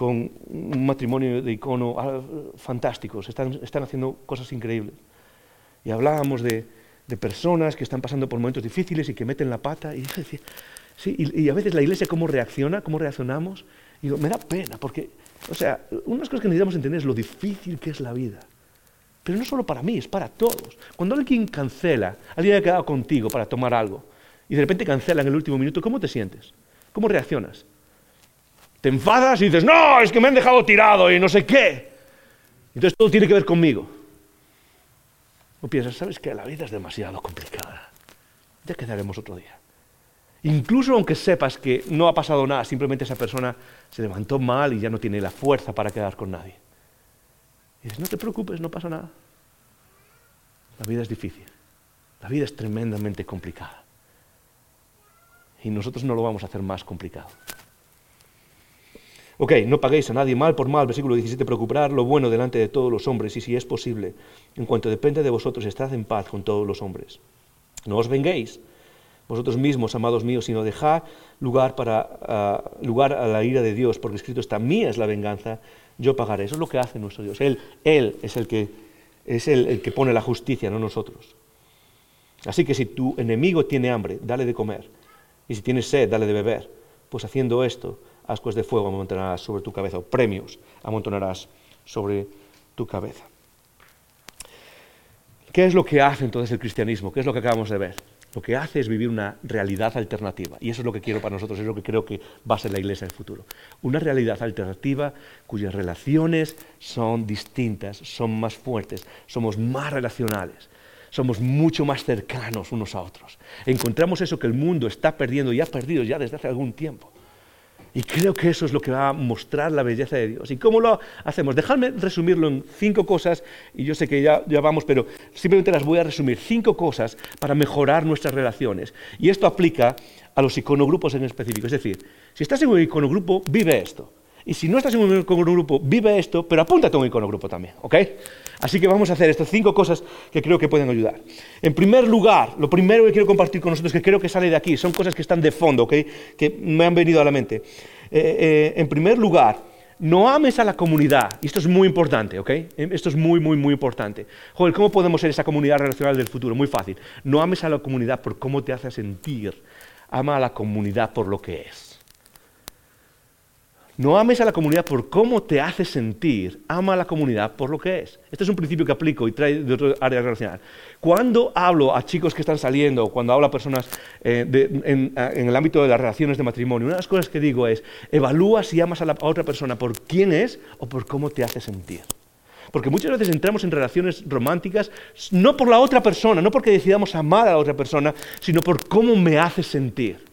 B: un matrimonio de icono ah, fantásticos, están, haciendo cosas increíbles. Y hablábamos de, personas que están pasando por momentos difíciles y que meten la pata. Y, y, y a veces la iglesia, ¿cómo reacciona? ¿Cómo reaccionamos? Digo, me da pena, porque o sea, unas cosas que necesitamos entender es lo difícil que es la vida. Pero no solo para mí, es para todos. Cuando alguien cancela, alguien ha quedado contigo para tomar algo, y de repente cancela en el último minuto, ¿cómo te sientes? ¿Cómo reaccionas? Te enfadas y dices, no, es que me han dejado tirado y no sé qué. Entonces todo tiene que ver conmigo. O piensas, ¿sabes qué? La vida es demasiado complicada. Ya quedaremos otro día. Incluso aunque sepas que no ha pasado nada, simplemente esa persona se levantó mal y ya no tiene la fuerza para quedar con nadie. Y dices, no te preocupes, no pasa nada. La vida es difícil. La vida es tremendamente complicada. Y nosotros no lo vamos a hacer más complicado. Ok, no paguéis a nadie mal por mal, versículo 17, preocupar lo bueno delante de todos los hombres y si es posible, en cuanto depende de vosotros, estad en paz con todos los hombres. No os venguéis vosotros mismos, amados míos, sino dejad lugar, para, lugar a la ira de Dios, porque escrito está, mía es la venganza, yo pagaré. Eso es lo que hace nuestro Dios. Él, él es, el que, es el, que pone la justicia, no nosotros. Así que si tu enemigo tiene hambre, dale de comer. Y si tienes sed, dale de beber. Pues haciendo esto, ascuas de fuego amontonarás sobre tu cabeza, o premios amontonarás sobre tu cabeza. ¿Qué es lo que hace entonces el cristianismo? ¿Qué es lo que acabamos de ver? Lo que hace es vivir una realidad alternativa. Y eso es lo que quiero para nosotros, es lo que creo que va a ser la iglesia en el futuro. Una realidad alternativa cuyas relaciones son distintas, son más fuertes, somos más relacionales, somos mucho más cercanos unos a otros. Encontramos eso que el mundo está perdiendo y ha perdido ya desde hace algún tiempo. Y creo que eso es lo que va a mostrar la belleza de Dios. ¿Y cómo lo hacemos? Dejadme resumirlo en cinco cosas, y yo sé que ya, ya vamos, pero simplemente las voy a resumir. Cinco cosas para mejorar nuestras relaciones. Y esto aplica a los iconogrupos en específico. Es decir, si estás en un iconogrupo, vive esto. Y si no estás en un iconogrupo, vive esto, pero apúntate a un iconogrupo también, ¿ok? Así que vamos a hacer estas cinco cosas que creo que pueden ayudar. En primer lugar, lo primero que quiero compartir con nosotros, que creo que sale de aquí, son cosas que están de fondo, ¿ok? Que me han venido a la mente. Eh, eh, en primer lugar, no ames a la comunidad. Y esto es muy importante, ¿ok? Esto es muy, muy, muy importante. Joder, ¿cómo podemos ser esa comunidad relacional del futuro? Muy fácil. No ames a la comunidad por cómo te hace sentir. Ama a la comunidad por lo que es. No ames a la comunidad por cómo te hace sentir, ama a la comunidad por lo que es. Este es un principio que aplico y trae de otra área relacional. Cuando hablo a chicos que están saliendo, cuando hablo a personas eh, en, el ámbito de las relaciones de matrimonio, una de las cosas que digo es, evalúa si amas a, a otra persona por quién es o por cómo te hace sentir. Porque muchas veces entramos en relaciones románticas no por la otra persona, no porque decidamos amar a la otra persona, sino por cómo me hace sentir.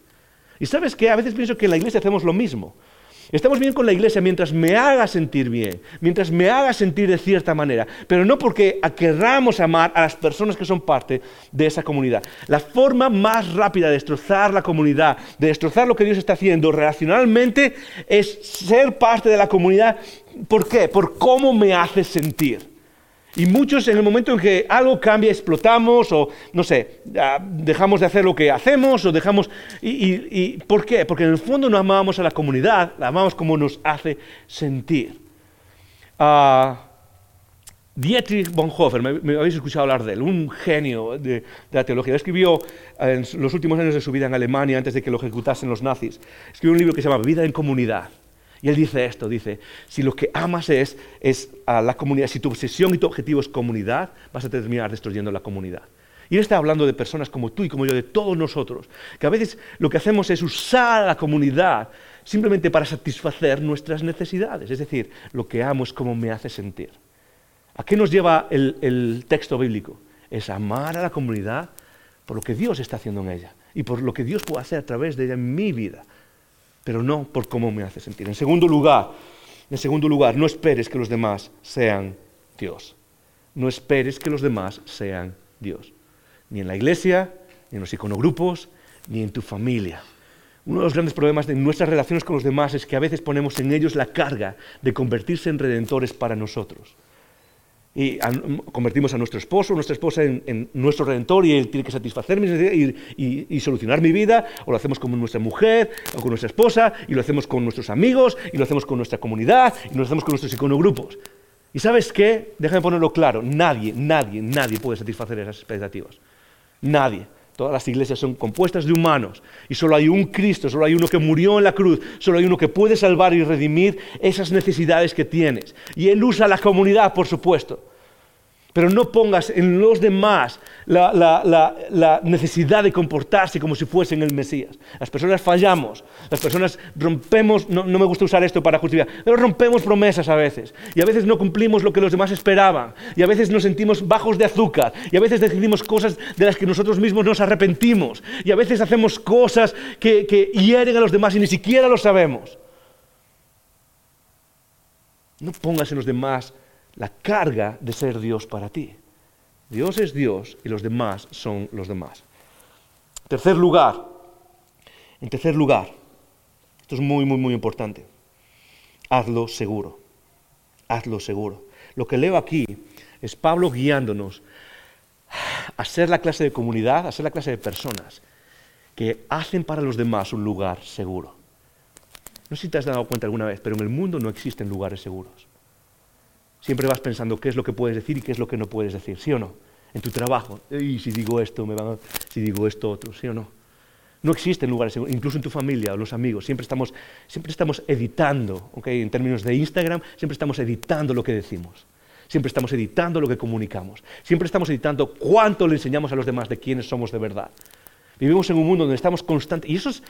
B: Y sabes qué, a veces pienso que en la iglesia hacemos lo mismo. Estamos bien con la iglesia mientras me haga sentir bien, mientras me haga sentir de cierta manera, pero no porque querramos amar a las personas que son parte de esa comunidad. La forma más rápida de destrozar la comunidad, de destrozar lo que Dios está haciendo relacionalmente, es ser parte de la comunidad. ¿Por qué? Por cómo me hace sentir. Y muchos en el momento en que algo cambia explotamos o, no sé, dejamos de hacer lo que hacemos o dejamos... Y, ¿Por qué? Porque en el fondo no amamos a la comunidad, la amamos como nos hace sentir. Uh, Dietrich Bonhoeffer, me, habéis escuchado hablar de él, un genio de, de, la teología. Escribió en los últimos años de su vida en Alemania, antes de que lo ejecutasen los nazis, escribió un libro que se llama Vida en Comunidad. Y él dice esto, dice, si lo que amas es, es a la comunidad, si tu obsesión y tu objetivo es comunidad, vas a terminar destruyendo la comunidad. Y él está hablando de personas como tú y como yo, de todos nosotros, que a veces lo que hacemos es usar a la comunidad simplemente para satisfacer nuestras necesidades. Es decir, lo que amo es como me hace sentir. ¿A qué nos lleva el, el texto bíblico? Es amar a la comunidad por lo que Dios está haciendo en ella y por lo que Dios puede hacer a través de ella en mi vida pero no por cómo me hace sentir. En segundo lugar, en segundo lugar, no esperes que los demás sean Dios. No esperes que los demás sean Dios. Ni en la iglesia, ni en los iconogrupos, ni en tu familia. Uno de los grandes problemas de nuestras relaciones con los demás es que a veces ponemos en ellos la carga de convertirse en redentores para nosotros y convertimos a nuestro esposo, nuestra esposa en, nuestro redentor y él tiene que satisfacerme y, y, solucionar mi vida, o lo hacemos con nuestra mujer o con nuestra esposa, y lo hacemos con nuestros amigos, y lo hacemos con nuestra comunidad, y lo hacemos con nuestros iconogrupos. Y sabes qué, déjame ponerlo claro, nadie, nadie, nadie puede satisfacer esas expectativas. Nadie. Todas las iglesias son compuestas de humanos y solo hay un Cristo, solo hay uno que murió en la cruz, solo hay uno que puede salvar y redimir esas necesidades que tienes. Y Él usa la comunidad, por supuesto pero no pongas en los demás la, necesidad de comportarse como si fuesen el Mesías. Las personas fallamos, las personas rompemos, no, me gusta usar esto para justificar, pero rompemos promesas a veces, y a veces no cumplimos lo que los demás esperaban, y a veces nos sentimos bajos de azúcar, y a veces decidimos cosas de las que nosotros mismos nos arrepentimos, y a veces hacemos cosas que, que hieren a los demás y ni siquiera lo sabemos. No pongas en los demás la carga de ser Dios para ti. Dios es Dios y los demás son los demás. Tercer lugar, en tercer lugar, esto es muy, muy, muy importante, hazlo seguro, hazlo seguro. Lo que leo aquí es Pablo guiándonos a ser la clase de comunidad, a ser la clase de personas que hacen para los demás un lugar seguro. No sé si te has dado cuenta alguna vez, pero en el mundo no existen lugares seguros. Siempre vas pensando qué es lo que puedes decir y qué es lo que no puedes decir, ¿sí o no? En tu trabajo, y si digo esto, me van a... si digo esto otro, ¿sí o no? No existen lugares, incluso en tu familia o los amigos, siempre estamos, siempre estamos editando, ¿okay? en términos de Instagram, siempre estamos editando lo que decimos. Siempre estamos editando lo que comunicamos. Siempre estamos editando cuánto le enseñamos a los demás de quiénes somos de verdad. Vivimos en un mundo donde estamos constantes. Y eso es,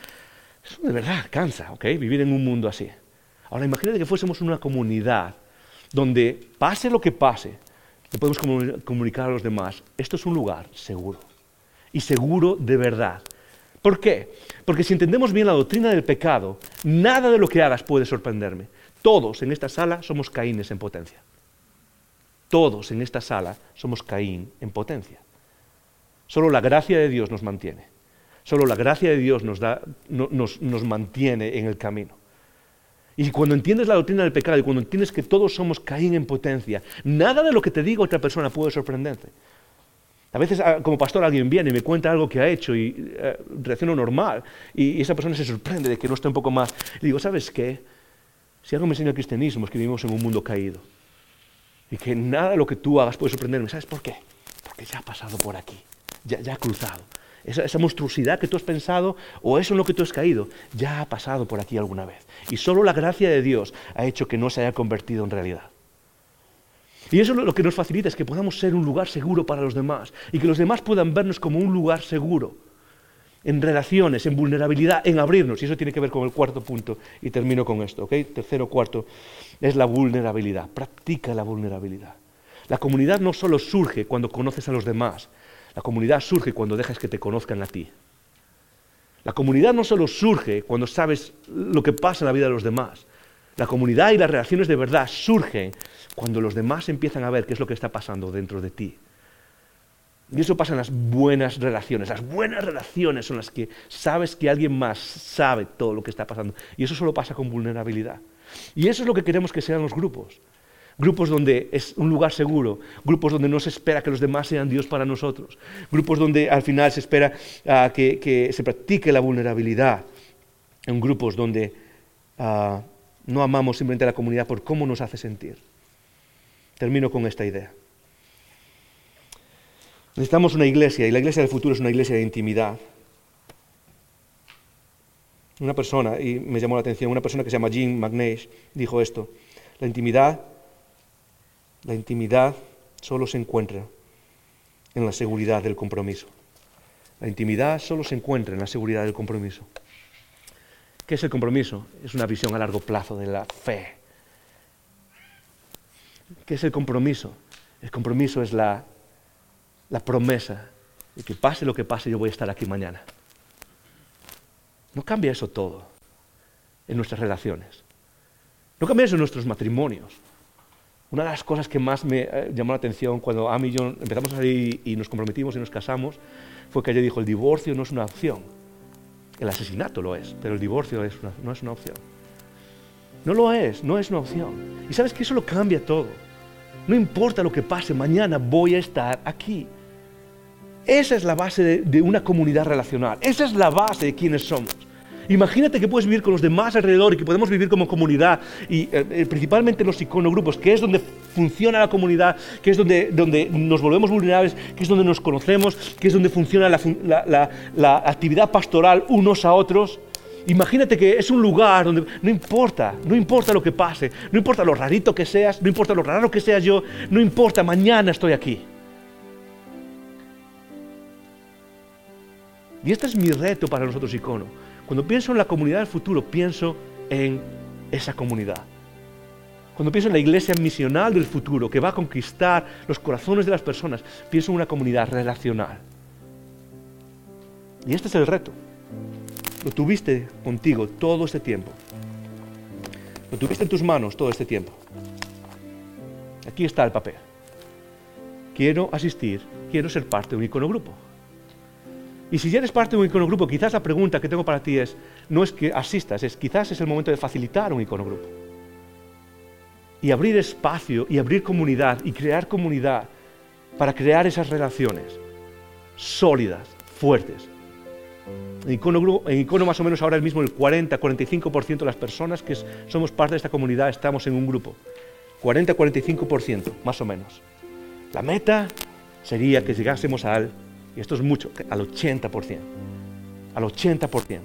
B: eso de verdad cansa, ¿ok? Vivir en un mundo así. Ahora imagínate que fuésemos una comunidad donde pase lo que pase, le podemos comunicar a los demás, esto es un lugar seguro, y seguro de verdad. ¿Por qué? Porque si entendemos bien la doctrina del pecado, nada de lo que hagas puede sorprenderme. Todos en esta sala somos Caínes en potencia. Todos en esta sala somos Caín en potencia. Solo la gracia de Dios nos mantiene. Solo la gracia de Dios nos, da, nos mantiene en el camino. Y cuando entiendes la doctrina del pecado y cuando entiendes que todos somos Caín en potencia, nada de lo que te diga otra persona puede sorprenderte. A veces ah, como pastor alguien viene y me cuenta algo que ha hecho y eh, reacciono normal y, esa persona se sorprende de que no esté un poco más. Y digo, ¿sabes qué? Si algo me enseña el cristianismo es que vivimos en un mundo caído y que nada de lo que tú hagas puede sorprenderme. ¿Sabes por qué? Porque ya ha pasado por aquí, ya, ya ha cruzado. Esa, monstruosidad que tú has pensado o eso en lo que tú has caído, ya ha pasado por aquí alguna vez. Y solo la gracia de Dios ha hecho que no se haya convertido en realidad. Y eso lo que nos facilita es que podamos ser un lugar seguro para los demás y que los demás puedan vernos como un lugar seguro en relaciones, en vulnerabilidad, en abrirnos. Y eso tiene que ver con el cuarto punto. Y termino con esto, ¿ok? Tercero, cuarto, es la vulnerabilidad. Practica la vulnerabilidad. La comunidad no solo surge cuando conoces a los demás, la comunidad surge cuando dejas que te conozcan a ti. La comunidad no solo surge cuando sabes lo que pasa en la vida de los demás. La comunidad y las relaciones de verdad surgen cuando los demás empiezan a ver qué es lo que está pasando dentro de ti. Y eso pasa en las buenas relaciones. Las buenas relaciones son las que sabes que alguien más sabe todo lo que está pasando. Y eso solo pasa con vulnerabilidad. Y eso es lo que queremos que sean los grupos. Grupos donde es un lugar seguro, grupos donde no se espera que los demás sean Dios para nosotros, grupos donde al final se espera ah, que, se practique la vulnerabilidad, en grupos donde ah, no amamos simplemente a la comunidad por cómo nos hace sentir. Termino con esta idea. Necesitamos una iglesia y la iglesia del futuro es una iglesia de intimidad. Una persona, y me llamó la atención, una persona que se llama Jim McNeish dijo esto, la intimidad, la intimidad solo se encuentra en la seguridad del compromiso. La intimidad solo se encuentra en la seguridad del compromiso. ¿Qué es el compromiso? Es una visión a largo plazo de la fe, ¿Qué es el compromiso? El compromiso es la, la promesa de que pase lo que pase, yo voy a estar aquí mañana. No cambia eso todo en nuestras relaciones. No cambia eso en nuestros matrimonios. Una de las cosas que más me eh, llamó la atención cuando Amy y yo empezamos a salir y nos comprometimos y nos casamos fue que ella dijo, el divorcio no es una opción. El asesinato lo es, pero el divorcio no es una opción. No lo es, no es una opción. Y sabes que eso lo cambia todo. No importa lo que pase, mañana voy a estar aquí. Esa es la base de, una comunidad relacional. Esa es la base de quienes somos. Imagínate que puedes vivir con los demás alrededor y que podemos vivir como comunidad, y eh, eh, principalmente los iconogrupos, que es donde funciona la comunidad, que es donde, donde nos volvemos vulnerables, que es donde nos conocemos, que es donde funciona la actividad pastoral unos a otros. Imagínate que es un lugar donde no importa, no importa lo que pase, no importa lo rarito que seas, no importa lo raro que seas yo, no importa, mañana estoy aquí. Y este es mi reto para nosotros, icono. Cuando pienso en la comunidad del futuro, pienso en esa comunidad. Cuando pienso en la iglesia misional del futuro, que va a conquistar los corazones de las personas, pienso en una comunidad relacional. Y este es el reto. Lo tuviste contigo todo este tiempo. Lo tuviste en tus manos todo este tiempo. Aquí está el papel. Quiero asistir, quiero ser parte de un iconogrupo. Y si ya eres parte de un iconogrupo, quizás la pregunta que tengo para ti es, no es que asistas, es quizás es el momento de facilitar un iconogrupo. Y abrir espacio y abrir comunidad y crear comunidad para crear esas relaciones sólidas, fuertes, en Icono, más o menos ahora mismo el 40-45% de las personas que somos parte de esta comunidad estamos en un grupo. 40-45% más o menos. La meta sería que llegásemos al, y esto es mucho, al 80%. Al 80%.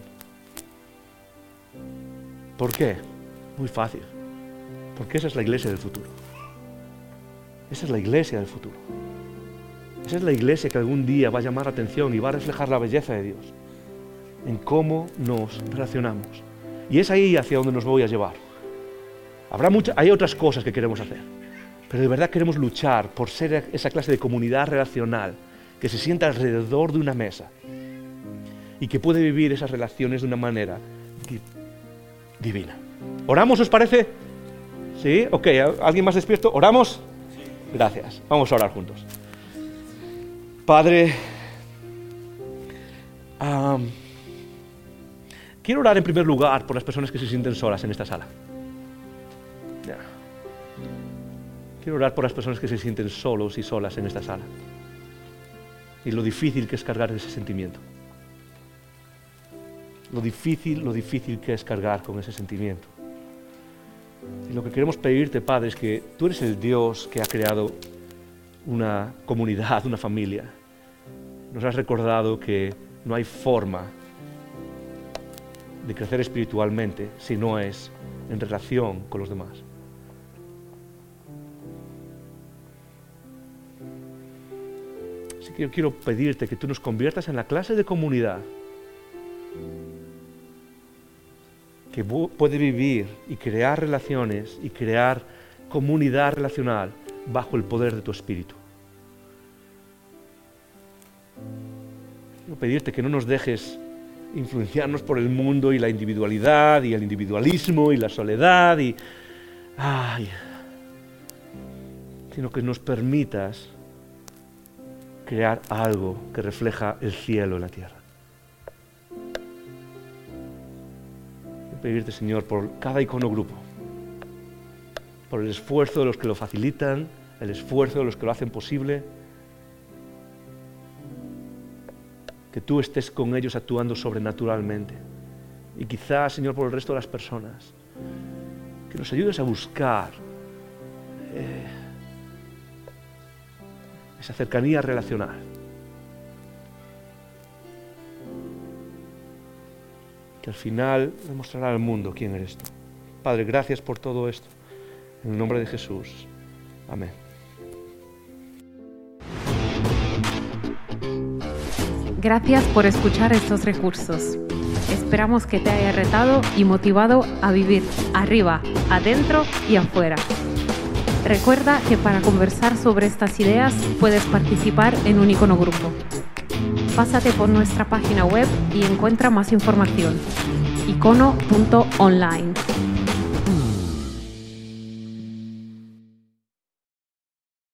B: ¿Por qué? Muy fácil. Porque esa es la iglesia del futuro. Esa es la iglesia del futuro. Esa es la iglesia que algún día va a llamar la atención y va a reflejar la belleza de Dios en cómo nos relacionamos. Y es ahí hacia donde nos voy a llevar. Habrá muchas, hay otras cosas que queremos hacer, pero de verdad queremos luchar por ser esa clase de comunidad relacional que se sienta alrededor de una mesa y que puede vivir esas relaciones de una manera divina. ¿Oramos, os parece? ¿Sí? Ok, ¿alguien más despierto? ¿Oramos? Gracias. Vamos a orar juntos. Padre, Quiero orar en primer lugar por las personas que se sienten solas en esta sala. Quiero orar por las personas que se sienten solos y solas en esta sala. Y lo difícil que es cargar ese sentimiento. Lo difícil, lo difícil que es cargar con ese sentimiento. Y lo que queremos pedirte, Padre, es que tú eres el Dios que ha creado una comunidad, una familia. Nos has recordado que no hay forma de crecer espiritualmente si no es en relación con los demás. Que yo quiero pedirte que tú nos conviertas en la clase de comunidad que puede vivir y crear relaciones y crear comunidad relacional bajo el poder de tu espíritu. Quiero pedirte que no nos dejes influenciarnos por el mundo y la individualidad y el individualismo y la soledad y ay, sino que nos permitas crear algo que refleja el cielo en la tierra. Pedirte, Señor, por cada icono grupo, por el esfuerzo de los que lo facilitan, el esfuerzo de los que lo hacen posible, que tú estés con ellos actuando sobrenaturalmente. Y quizás, Señor, por el resto de las personas, que nos ayudes a buscar eh, esa cercanía relacional. Que al final demostrará al mundo quién eres tú. Padre, gracias por todo esto. En el nombre de Jesús. Amén.
A: Gracias por escuchar estos recursos. Esperamos que te haya retado y motivado a vivir arriba, adentro y afuera. Recuerda que para conversar sobre estas ideas puedes participar en un icono grupo. Pásate por nuestra página web y encuentra más información. icono.online.